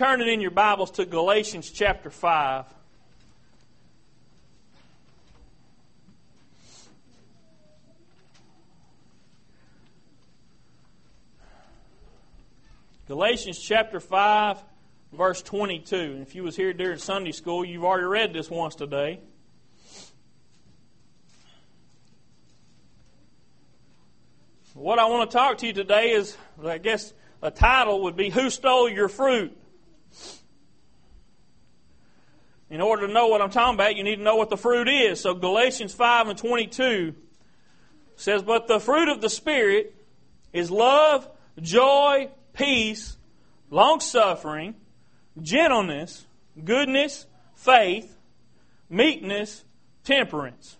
turning in your Bibles to Galatians chapter 5. Galatians chapter 5, verse 22. And if you was here during Sunday school, you've already read this once today. What I want to talk to you today is, I guess, a title would be Who Stole Your Fruit? In order to know what I'm talking about, you need to know what the fruit is. So Galatians 5 and 22 says, But the fruit of the Spirit is love, joy, peace, long suffering, gentleness, goodness, faith, meekness, temperance.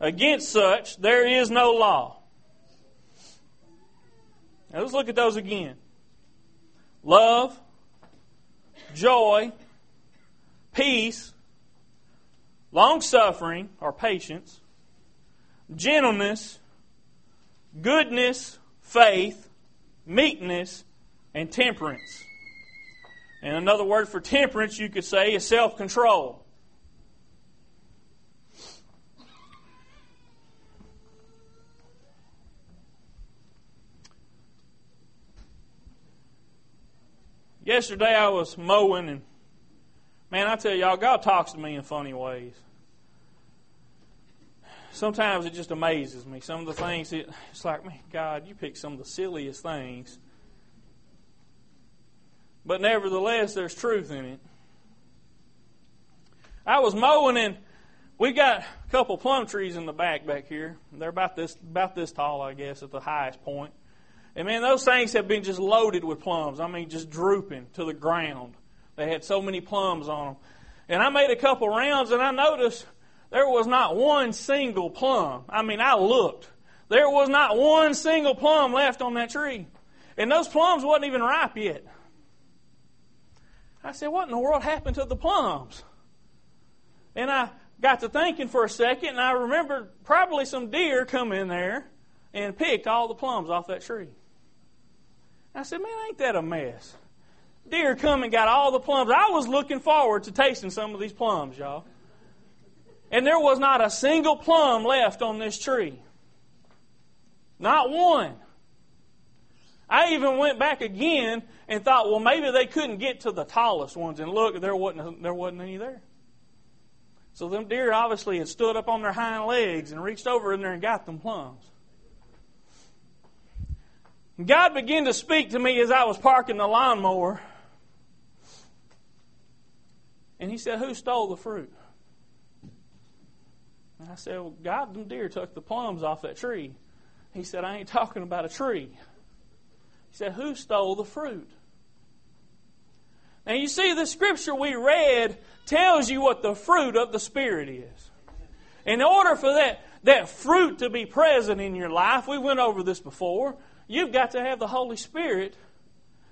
Against such there is no law. Now let's look at those again. Love, joy, peace, long suffering or patience, gentleness, goodness, faith, meekness, and temperance. And another word for temperance, you could say, is self control. Yesterday I was mowing, and man, I tell y'all, God talks to me in funny ways. Sometimes it just amazes me. Some of the things, it, it's like, man, God, you pick some of the silliest things but nevertheless, there's truth in it. I was mowing and we got a couple plum trees in the back back here. They're about this about this tall, I guess, at the highest point. And man, those things have been just loaded with plums. I mean, just drooping to the ground. They had so many plums on them. And I made a couple rounds and I noticed there was not one single plum. I mean, I looked. There was not one single plum left on that tree. And those plums wasn't even ripe yet. I said, What in the world happened to the plums? And I got to thinking for a second, and I remembered probably some deer come in there and picked all the plums off that tree. I said, Man, ain't that a mess? Deer come and got all the plums. I was looking forward to tasting some of these plums, y'all. And there was not a single plum left on this tree. Not one. I even went back again and thought, well, maybe they couldn't get to the tallest ones. And look, there wasn't, there wasn't any there. So them deer obviously had stood up on their hind legs and reached over in there and got them plums. God began to speak to me as I was parking the lawnmower. And he said, Who stole the fruit? And I said, Well, God, them deer took the plums off that tree. He said, I ain't talking about a tree. He said, Who stole the fruit? Now you see, the scripture we read tells you what the fruit of the Spirit is. In order for that, that fruit to be present in your life, we went over this before, you've got to have the Holy Spirit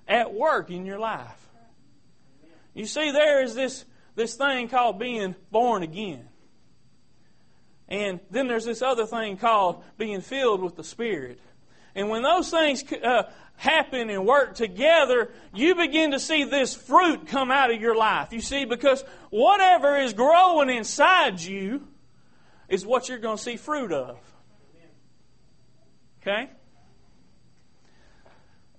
at work in your life. You see, there is this, this thing called being born again. And then there's this other thing called being filled with the Spirit. And when those things uh, happen and work together, you begin to see this fruit come out of your life. You see, because whatever is growing inside you is what you're going to see fruit of. Okay?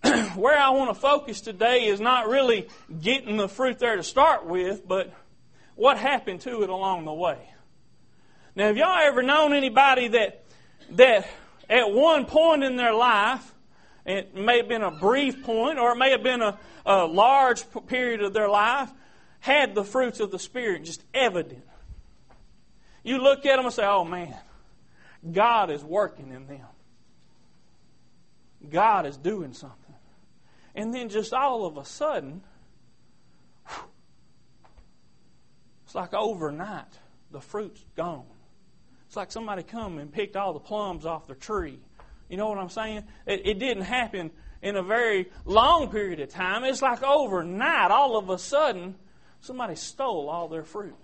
Where I want to focus today is not really getting the fruit there to start with, but what happened to it along the way. Now, have y'all ever known anybody that that at one point in their life it may have been a brief point, or it may have been a, a large period of their life, had the fruits of the Spirit just evident. You look at them and say, oh man, God is working in them. God is doing something. And then just all of a sudden, it's like overnight, the fruit's gone. It's like somebody come and picked all the plums off the tree you know what I'm saying? It, it didn't happen in a very long period of time. It's like overnight, all of a sudden, somebody stole all their fruit.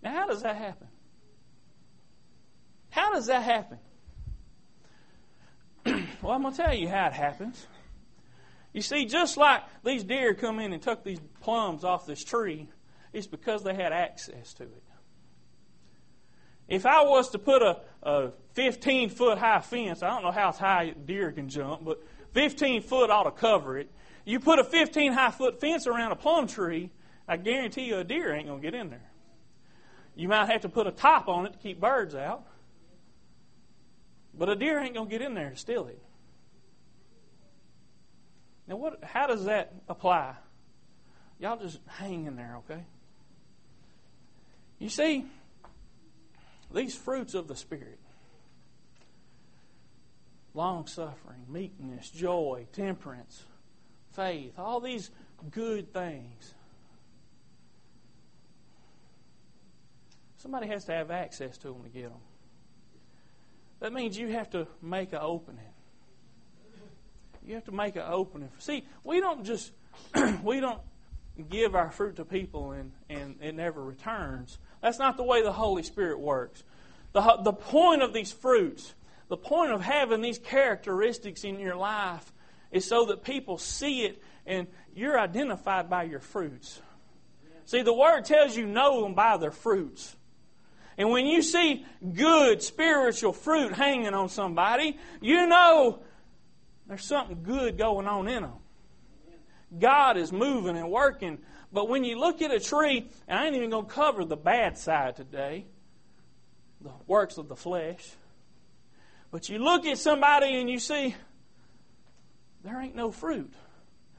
Now, how does that happen? How does that happen? well, I'm going to tell you how it happens. You see, just like these deer come in and took these plums off this tree, it's because they had access to it. If I was to put a, a 15 foot high fence, I don't know how high deer can jump, but 15 foot ought to cover it. You put a 15 high foot fence around a plum tree, I guarantee you a deer ain't going to get in there. You might have to put a top on it to keep birds out. But a deer ain't going to get in there to steal it. Now, what, how does that apply? Y'all just hang in there, okay? You see, these fruits of the Spirit long suffering, meekness, joy, temperance, faith, all these good things. Somebody has to have access to them to get them. That means you have to make an opening. You have to make an opening. See, we don't just we don't give our fruit to people and, and it never returns. That's not the way the Holy Spirit works. The, the point of these fruits, the point of having these characteristics in your life is so that people see it and you're identified by your fruits. See, the Word tells you know them by their fruits. And when you see good spiritual fruit hanging on somebody, you know there's something good going on in them. God is moving and working. But when you look at a tree, and I ain't even going to cover the bad side today, the works of the flesh. But you look at somebody and you see there ain't no fruit.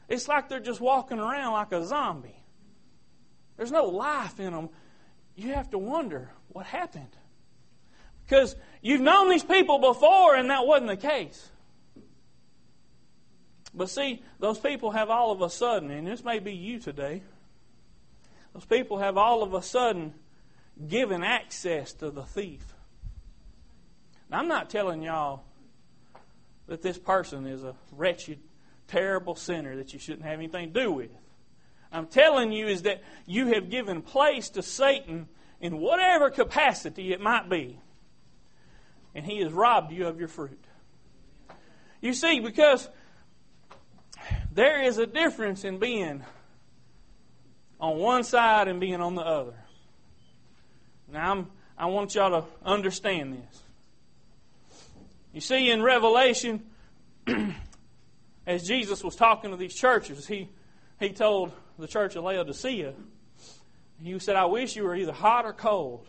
It's like they're just walking around like a zombie. There's no life in them. You have to wonder what happened. Because you've known these people before and that wasn't the case. But see, those people have all of a sudden, and this may be you today, those people have all of a sudden given access to the thief. Now, I'm not telling y'all that this person is a wretched, terrible sinner that you shouldn't have anything to do with. I'm telling you is that you have given place to Satan in whatever capacity it might be, and he has robbed you of your fruit. You see, because there is a difference in being on one side and being on the other. Now, I'm, I want y'all to understand this. You see, in Revelation, as Jesus was talking to these churches, he, he told the church of Laodicea, he said, I wish you were either hot or cold.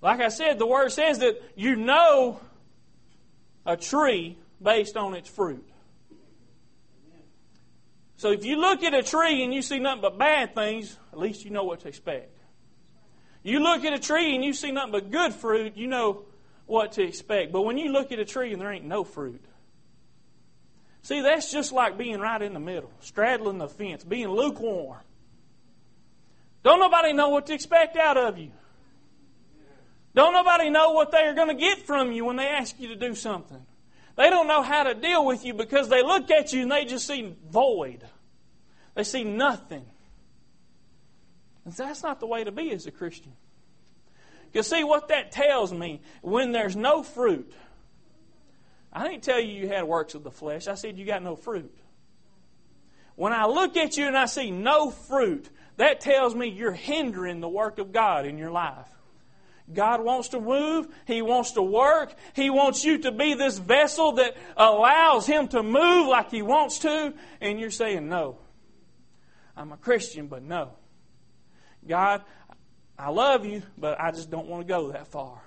Like I said, the word says that you know a tree based on its fruit. So if you look at a tree and you see nothing but bad things, at least you know what to expect. You look at a tree and you see nothing but good fruit, you know what to expect. But when you look at a tree and there ain't no fruit, see, that's just like being right in the middle, straddling the fence, being lukewarm. Don't nobody know what to expect out of you. Don't nobody know what they are going to get from you when they ask you to do something. They don't know how to deal with you because they look at you and they just see void. They see nothing. And that's not the way to be as a Christian. Because, see, what that tells me, when there's no fruit, I didn't tell you you had works of the flesh. I said you got no fruit. When I look at you and I see no fruit, that tells me you're hindering the work of God in your life. God wants to move. He wants to work. He wants you to be this vessel that allows Him to move like He wants to. And you're saying, no. I'm a Christian, but no. God, I love you, but I just don't want to go that far.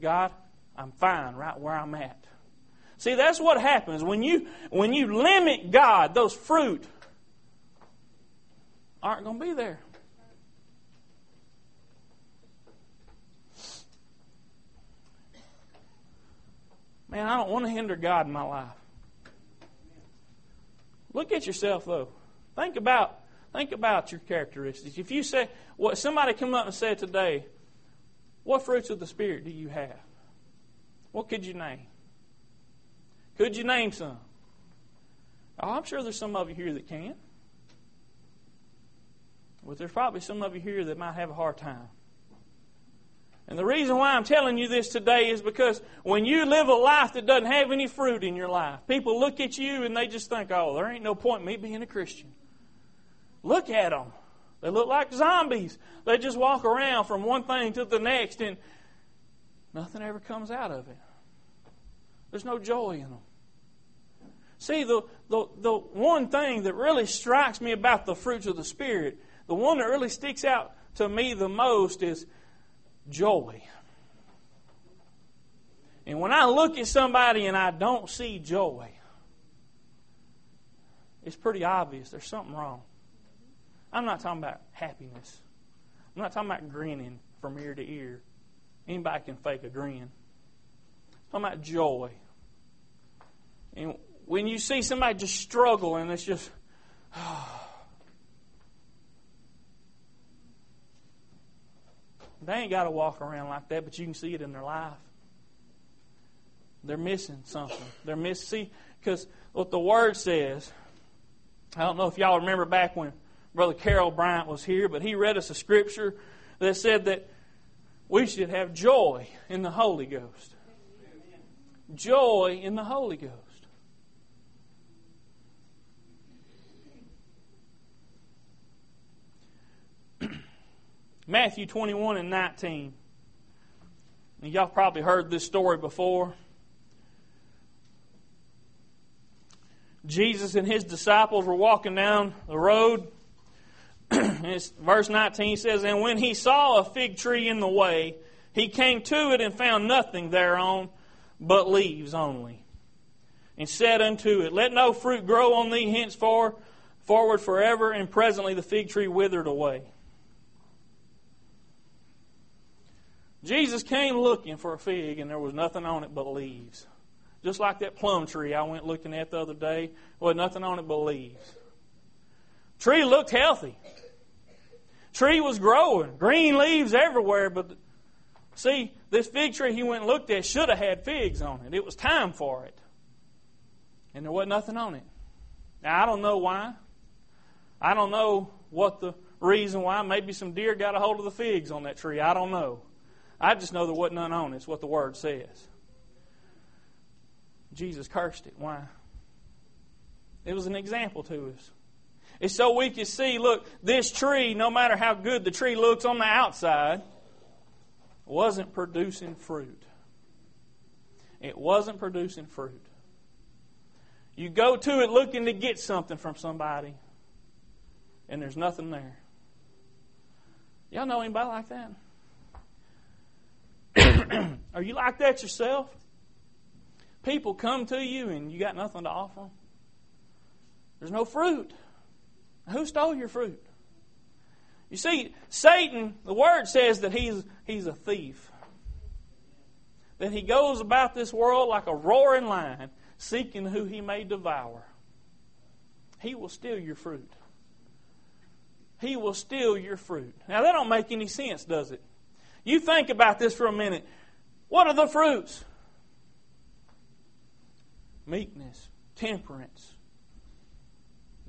God, I'm fine right where I'm at. See, that's what happens when you when you limit God, those fruit aren't going to be there. Man, I don't want to hinder God in my life. Look at yourself though. Think about think about your characteristics. If you say what somebody come up and said today, what fruits of the Spirit do you have? What could you name? Could you name some? Oh, I'm sure there's some of you here that can. But there's probably some of you here that might have a hard time. And the reason why I'm telling you this today is because when you live a life that doesn't have any fruit in your life, people look at you and they just think, oh, there ain't no point in me being a Christian. Look at them. They look like zombies. They just walk around from one thing to the next and nothing ever comes out of it. There's no joy in them. See, the, the, the one thing that really strikes me about the fruits of the Spirit, the one that really sticks out to me the most is joy. And when I look at somebody and I don't see joy, it's pretty obvious there's something wrong. I'm not talking about happiness. I'm not talking about grinning from ear to ear. Anybody can fake a grin. I'm talking about joy. And when you see somebody just struggle and it's just, they ain't got to walk around like that, but you can see it in their life. They're missing something. They're missing, see, because what the Word says, I don't know if y'all remember back when Brother Carol Bryant was here, but he read us a scripture that said that we should have joy in the Holy Ghost. Joy in the Holy Ghost. Matthew 21 and 19. And y'all probably heard this story before. Jesus and his disciples were walking down the road. verse 19 says, And when he saw a fig tree in the way, he came to it and found nothing thereon but leaves only. And said unto it, Let no fruit grow on thee henceforth forward forever. And presently the fig tree withered away. Jesus came looking for a fig, and there was nothing on it but leaves. Just like that plum tree I went looking at the other day, was nothing on it but leaves. Tree looked healthy. Tree was growing, green leaves everywhere, but see, this fig tree he went and looked at should have had figs on it. It was time for it. And there wasn't nothing on it. Now, I don't know why. I don't know what the reason why. Maybe some deer got a hold of the figs on that tree. I don't know. I just know there wasn't none on it. It's what the Word says. Jesus cursed it. Why? It was an example to us. It's so we can see look, this tree, no matter how good the tree looks on the outside, wasn't producing fruit. It wasn't producing fruit. You go to it looking to get something from somebody, and there's nothing there. Y'all know anybody like that? Are you like that yourself? People come to you and you got nothing to offer them. There's no fruit. Who stole your fruit? You see, Satan, the word says that he's, he's a thief. That he goes about this world like a roaring lion, seeking who he may devour. He will steal your fruit. He will steal your fruit. Now, that don't make any sense, does it? You think about this for a minute. What are the fruits? Meekness, temperance.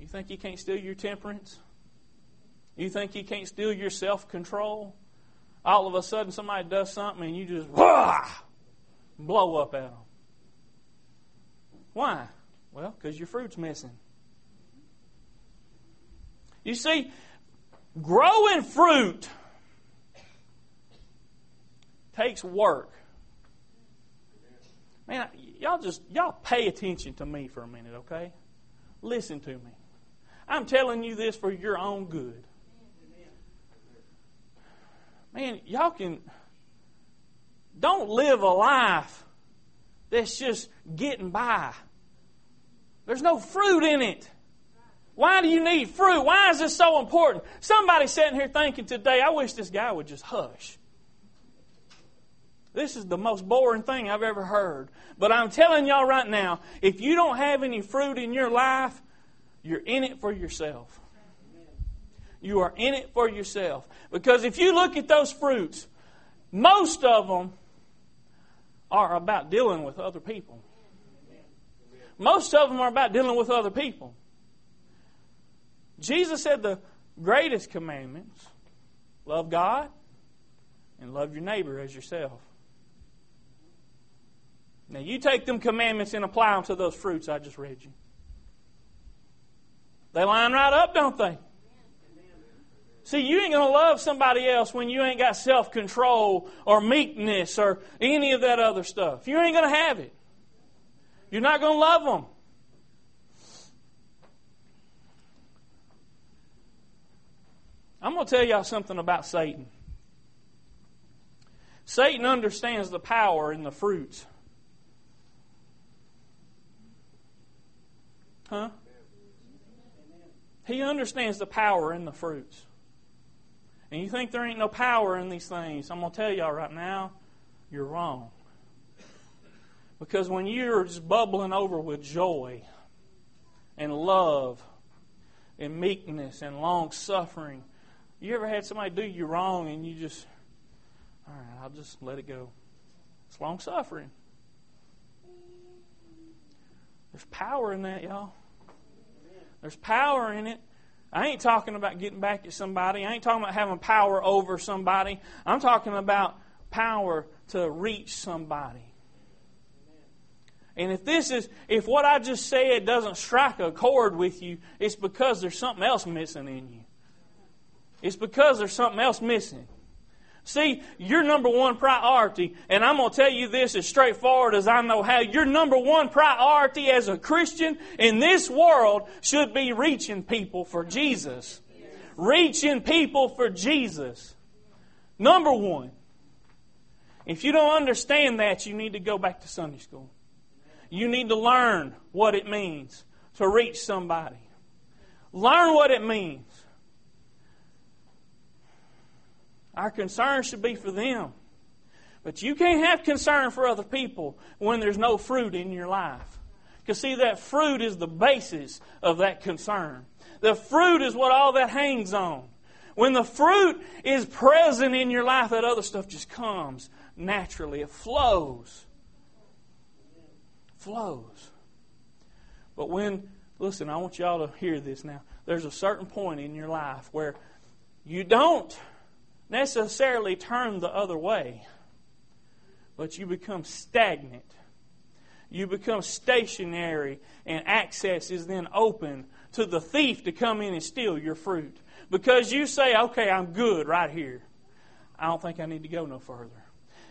You think you can't steal your temperance? You think you can't steal your self control? All of a sudden, somebody does something and you just wah, blow up at them. Why? Well, because your fruit's missing. You see, growing fruit takes work. Man, y'all just y'all pay attention to me for a minute, okay? Listen to me. I'm telling you this for your own good. Man, y'all can don't live a life that's just getting by. There's no fruit in it. Why do you need fruit? Why is this so important? Somebody sitting here thinking today, I wish this guy would just hush. This is the most boring thing I've ever heard. But I'm telling y'all right now, if you don't have any fruit in your life, you're in it for yourself. You are in it for yourself. Because if you look at those fruits, most of them are about dealing with other people. Most of them are about dealing with other people. Jesus said the greatest commandments love God, and love your neighbor as yourself. Now, you take them commandments and apply them to those fruits I just read you. They line right up, don't they? See, you ain't going to love somebody else when you ain't got self control or meekness or any of that other stuff. You ain't going to have it. You're not going to love them. I'm going to tell y'all something about Satan. Satan understands the power in the fruits. Huh? He understands the power in the fruits. And you think there ain't no power in these things. I'm going to tell y'all right now, you're wrong. Because when you're just bubbling over with joy and love and meekness and long suffering, you ever had somebody do you wrong and you just, all right, I'll just let it go? It's long suffering. There's power in that, y'all. There's power in it. I ain't talking about getting back at somebody. I ain't talking about having power over somebody. I'm talking about power to reach somebody. And if this is, if what I just said doesn't strike a chord with you, it's because there's something else missing in you. It's because there's something else missing. See, your number one priority, and I'm going to tell you this as straightforward as I know how, your number one priority as a Christian in this world should be reaching people for Jesus. Reaching people for Jesus. Number one. If you don't understand that, you need to go back to Sunday school. You need to learn what it means to reach somebody. Learn what it means. Our concern should be for them. But you can't have concern for other people when there's no fruit in your life. Because, see, that fruit is the basis of that concern. The fruit is what all that hangs on. When the fruit is present in your life, that other stuff just comes naturally. It flows. Flows. But when, listen, I want y'all to hear this now. There's a certain point in your life where you don't necessarily turn the other way, but you become stagnant. You become stationary, and access is then open to the thief to come in and steal your fruit. Because you say, okay, I'm good right here. I don't think I need to go no further.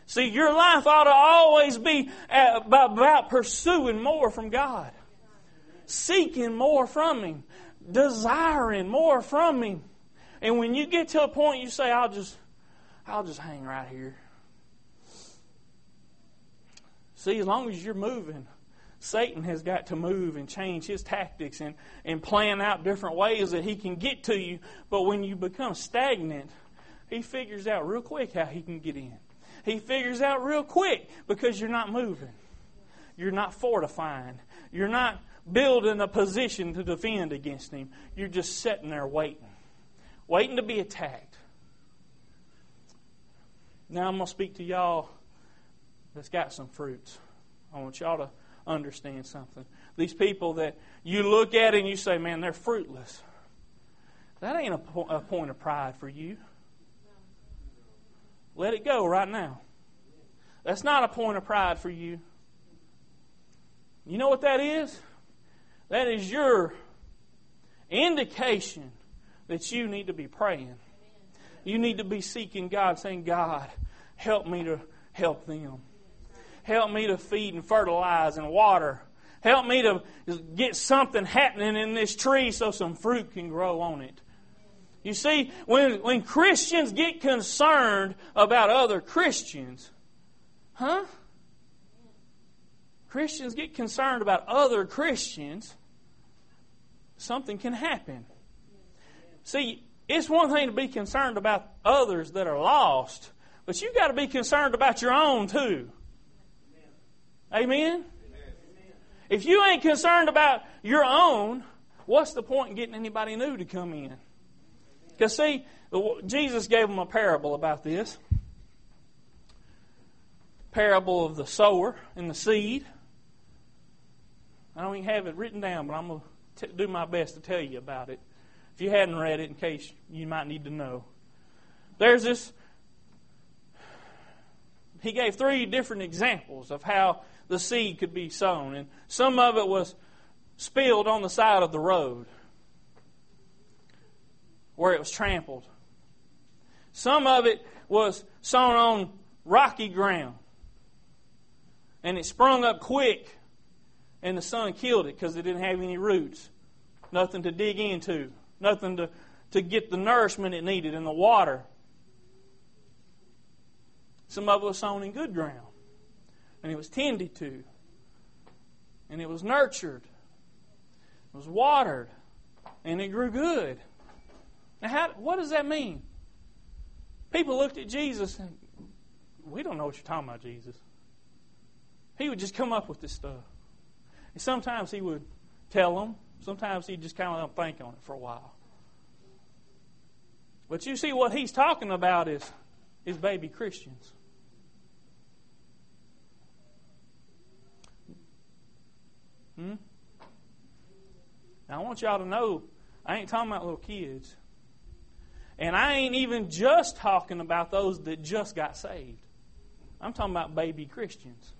See, your life ought to always be uh, about pursuing more from God, seeking more from Him, desiring more from Him. And when you get to a point you say, I'll just I'll just hang right here. See, as long as you're moving, Satan has got to move and change his tactics and, and plan out different ways that he can get to you. But when you become stagnant, he figures out real quick how he can get in. He figures out real quick because you're not moving. You're not fortifying. You're not building a position to defend against him. You're just sitting there waiting waiting to be attacked. Now I'm going to speak to y'all that's got some fruits. I want y'all to understand something. These people that you look at and you say, man, they're fruitless. That ain't a, po- a point of pride for you. Let it go right now. That's not a point of pride for you. You know what that is? That is your indication that you need to be praying. You need to be seeking God, saying, God, help me to help them. Help me to feed and fertilize and water. Help me to get something happening in this tree so some fruit can grow on it. You see, when, when Christians get concerned about other Christians, huh? Christians get concerned about other Christians, something can happen. See, it's one thing to be concerned about others that are lost, but you've got to be concerned about your own too. Amen? If you ain't concerned about your own, what's the point in getting anybody new to come in? Because, see, Jesus gave them a parable about this parable of the sower and the seed. I don't even have it written down, but I'm going to do my best to tell you about it if you hadn't read it, in case you might need to know. There's this he gave three different examples of how the seed could be sown. And some of it was spilled on the side of the road where it was trampled. Some of it was sown on rocky ground. And it sprung up quick, and the sun killed it because it didn't have any roots. Nothing to dig into, nothing to, to get the nourishment it needed in the water. Some of it was sown in good ground, and it was tended to, and it was nurtured, it was watered, and it grew good. Now, how, what does that mean? People looked at Jesus and we don't know what you're talking about, Jesus. He would just come up with this stuff. And sometimes he would tell them, sometimes he'd just kind of let them think on it for a while. But you see, what he's talking about is, is baby Christians. Hmm? Now, I want y'all to know I ain't talking about little kids. And I ain't even just talking about those that just got saved. I'm talking about baby Christians.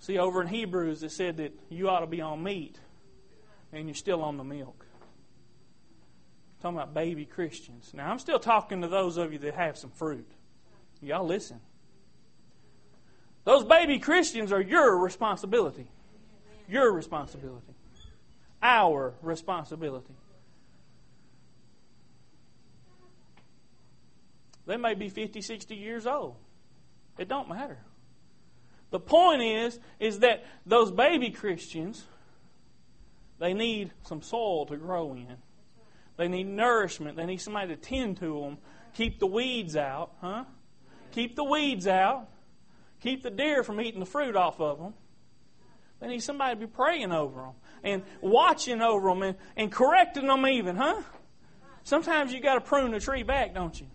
See, over in Hebrews, it said that you ought to be on meat, and you're still on the milk. I'm talking about baby Christians. Now, I'm still talking to those of you that have some fruit. Y'all listen. Those baby Christians are your responsibility. Your responsibility. Our responsibility. They may be 50, 60 years old. It don't matter. The point is, is that those baby Christians, they need some soil to grow in. They need nourishment. They need somebody to tend to them. Keep the weeds out, huh? Keep the weeds out. Keep the deer from eating the fruit off of them. They need somebody to be praying over them and watching over them and, and correcting them even, huh? Sometimes you got to prune the tree back, don't you?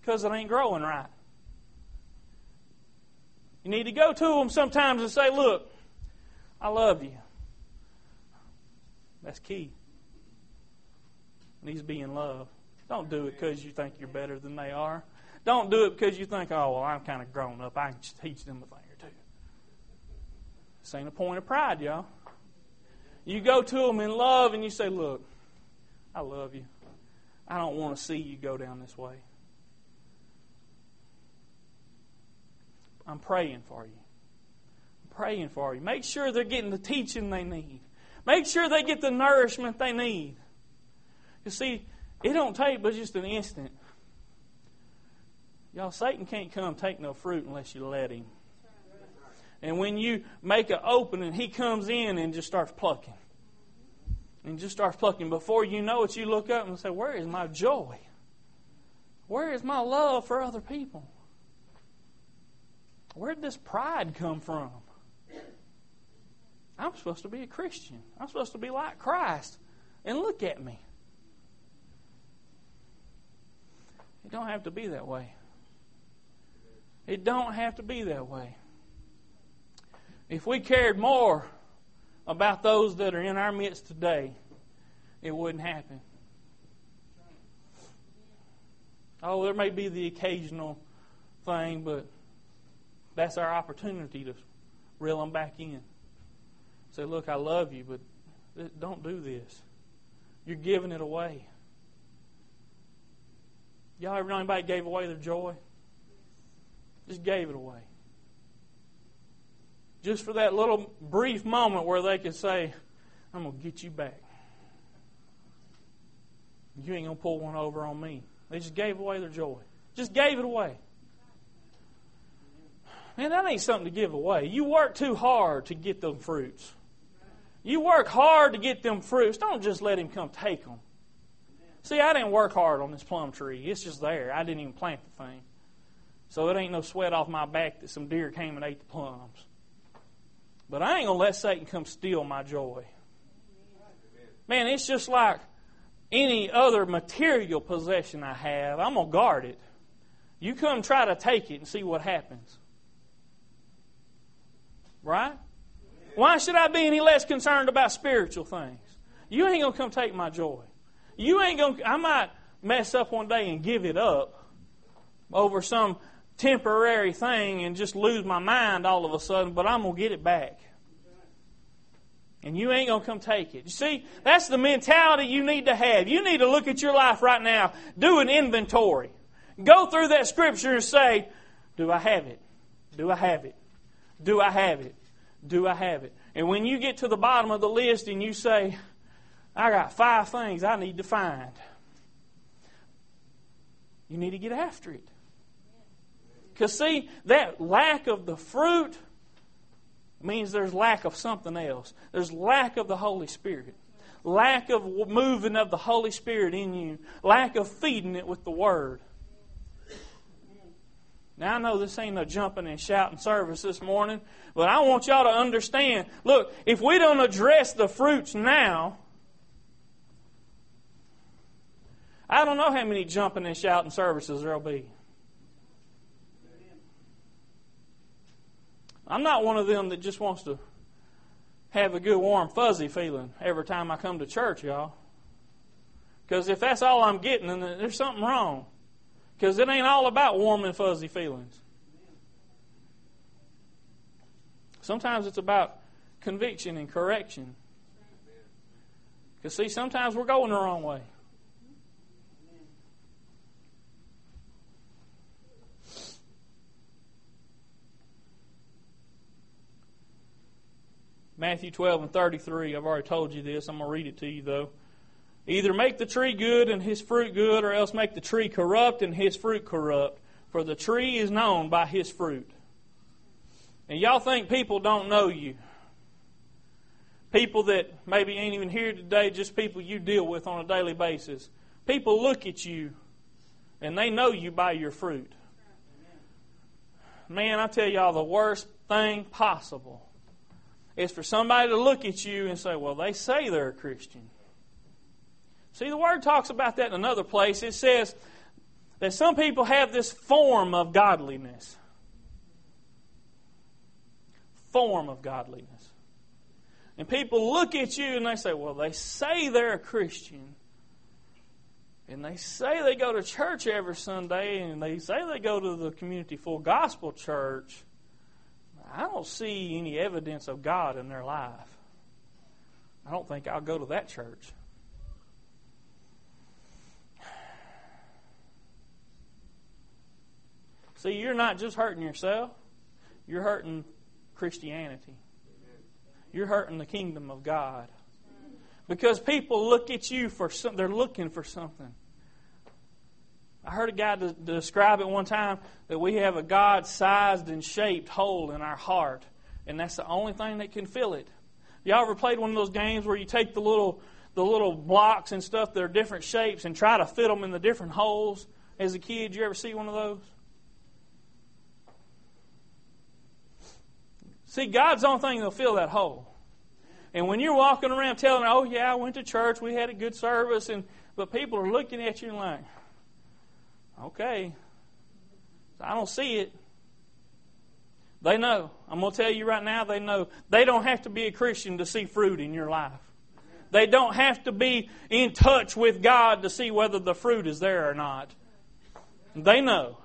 because it ain't growing right. You need to go to them sometimes and say, Look, I love you. That's key. Needs to be in love. Don't do it because you think you're better than they are. Don't do it because you think, oh, well, I'm kind of grown up. I can teach them a thing or two. This ain't a point of pride, y'all. You go to them in love and you say, look, I love you. I don't want to see you go down this way. I'm praying for you. I'm praying for you. Make sure they're getting the teaching they need. Make sure they get the nourishment they need. You see, it don't take but just an instant. Y'all, Satan can't come take no fruit unless you let him. And when you make an opening, he comes in and just starts plucking. And just starts plucking. Before you know it, you look up and say, Where is my joy? Where is my love for other people? Where did this pride come from? I'm supposed to be a Christian. I'm supposed to be like Christ. And look at me. It don't have to be that way. It don't have to be that way. If we cared more about those that are in our midst today, it wouldn't happen. Oh, there may be the occasional thing, but that's our opportunity to reel them back in. Say, look, I love you, but don't do this. You're giving it away. Y'all ever know anybody gave away their joy? Just gave it away. Just for that little brief moment where they could say, I'm going to get you back. You ain't going to pull one over on me. They just gave away their joy. Just gave it away. Man, that ain't something to give away. You work too hard to get them fruits. You work hard to get them fruits. Don't just let him come take them. See, I didn't work hard on this plum tree. It's just there. I didn't even plant the thing. So it ain't no sweat off my back that some deer came and ate the plums. But I ain't going to let Satan come steal my joy. Man, it's just like any other material possession I have. I'm going to guard it. You come try to take it and see what happens. Right? Why should I be any less concerned about spiritual things? You ain't going to come take my joy. You ain't going to, I might mess up one day and give it up over some temporary thing and just lose my mind all of a sudden, but I'm going to get it back. And you ain't going to come take it. You see, that's the mentality you need to have. You need to look at your life right now, do an inventory. Go through that scripture and say, Do I have it? Do I have it? Do I have it? Do I have it? And when you get to the bottom of the list and you say, I got five things I need to find, you need to get after it. Because, see, that lack of the fruit means there's lack of something else. There's lack of the Holy Spirit, lack of moving of the Holy Spirit in you, lack of feeding it with the Word. Now, I know this ain't no jumping and shouting service this morning, but I want y'all to understand look, if we don't address the fruits now, I don't know how many jumping and shouting services there'll be. I'm not one of them that just wants to have a good, warm, fuzzy feeling every time I come to church, y'all. Because if that's all I'm getting, then there's something wrong. Because it ain't all about warm and fuzzy feelings. Sometimes it's about conviction and correction. Because, see, sometimes we're going the wrong way. Matthew 12 and 33. I've already told you this. I'm going to read it to you, though. Either make the tree good and his fruit good, or else make the tree corrupt and his fruit corrupt. For the tree is known by his fruit. And y'all think people don't know you. People that maybe ain't even here today, just people you deal with on a daily basis. People look at you and they know you by your fruit. Man, I tell y'all the worst thing possible is for somebody to look at you and say, well, they say they're a Christian. See, the Word talks about that in another place. It says that some people have this form of godliness. Form of godliness. And people look at you and they say, well, they say they're a Christian. And they say they go to church every Sunday and they say they go to the community full gospel church. I don't see any evidence of God in their life. I don't think I'll go to that church. See, you're not just hurting yourself, you're hurting Christianity. You're hurting the kingdom of God. Because people look at you for something, they're looking for something. I heard a guy describe it one time that we have a God sized and shaped hole in our heart, and that's the only thing that can fill it. Y'all ever played one of those games where you take the little the little blocks and stuff that are different shapes and try to fit them in the different holes? As a kid, you ever see one of those? See, God's the only thing that'll fill that hole. And when you're walking around telling, "Oh yeah, I went to church, we had a good service," and but people are looking at you and like, Okay. I don't see it. They know. I'm going to tell you right now, they know. They don't have to be a Christian to see fruit in your life. They don't have to be in touch with God to see whether the fruit is there or not. They know.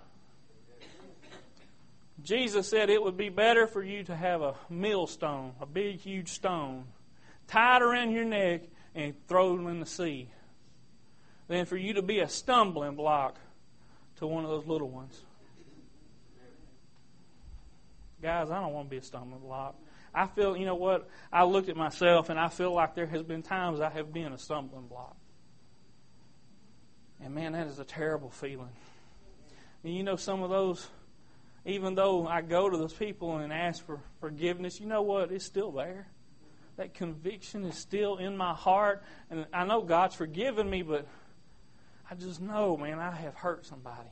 Jesus said it would be better for you to have a millstone, a big, huge stone, tied around your neck and thrown in the sea, than for you to be a stumbling block to one of those little ones. Guys, I don't want to be a stumbling block. I feel, you know what? I looked at myself and I feel like there has been times I have been a stumbling block. And man, that is a terrible feeling. And you know, some of those, even though I go to those people and ask for forgiveness, you know what? It's still there. That conviction is still in my heart. And I know God's forgiven me, but I just know, man, I have hurt somebody.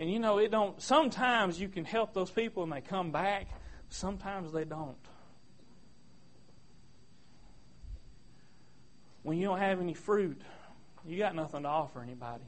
And you know, it don't sometimes you can help those people and they come back, sometimes they don't. When you don't have any fruit, you got nothing to offer anybody.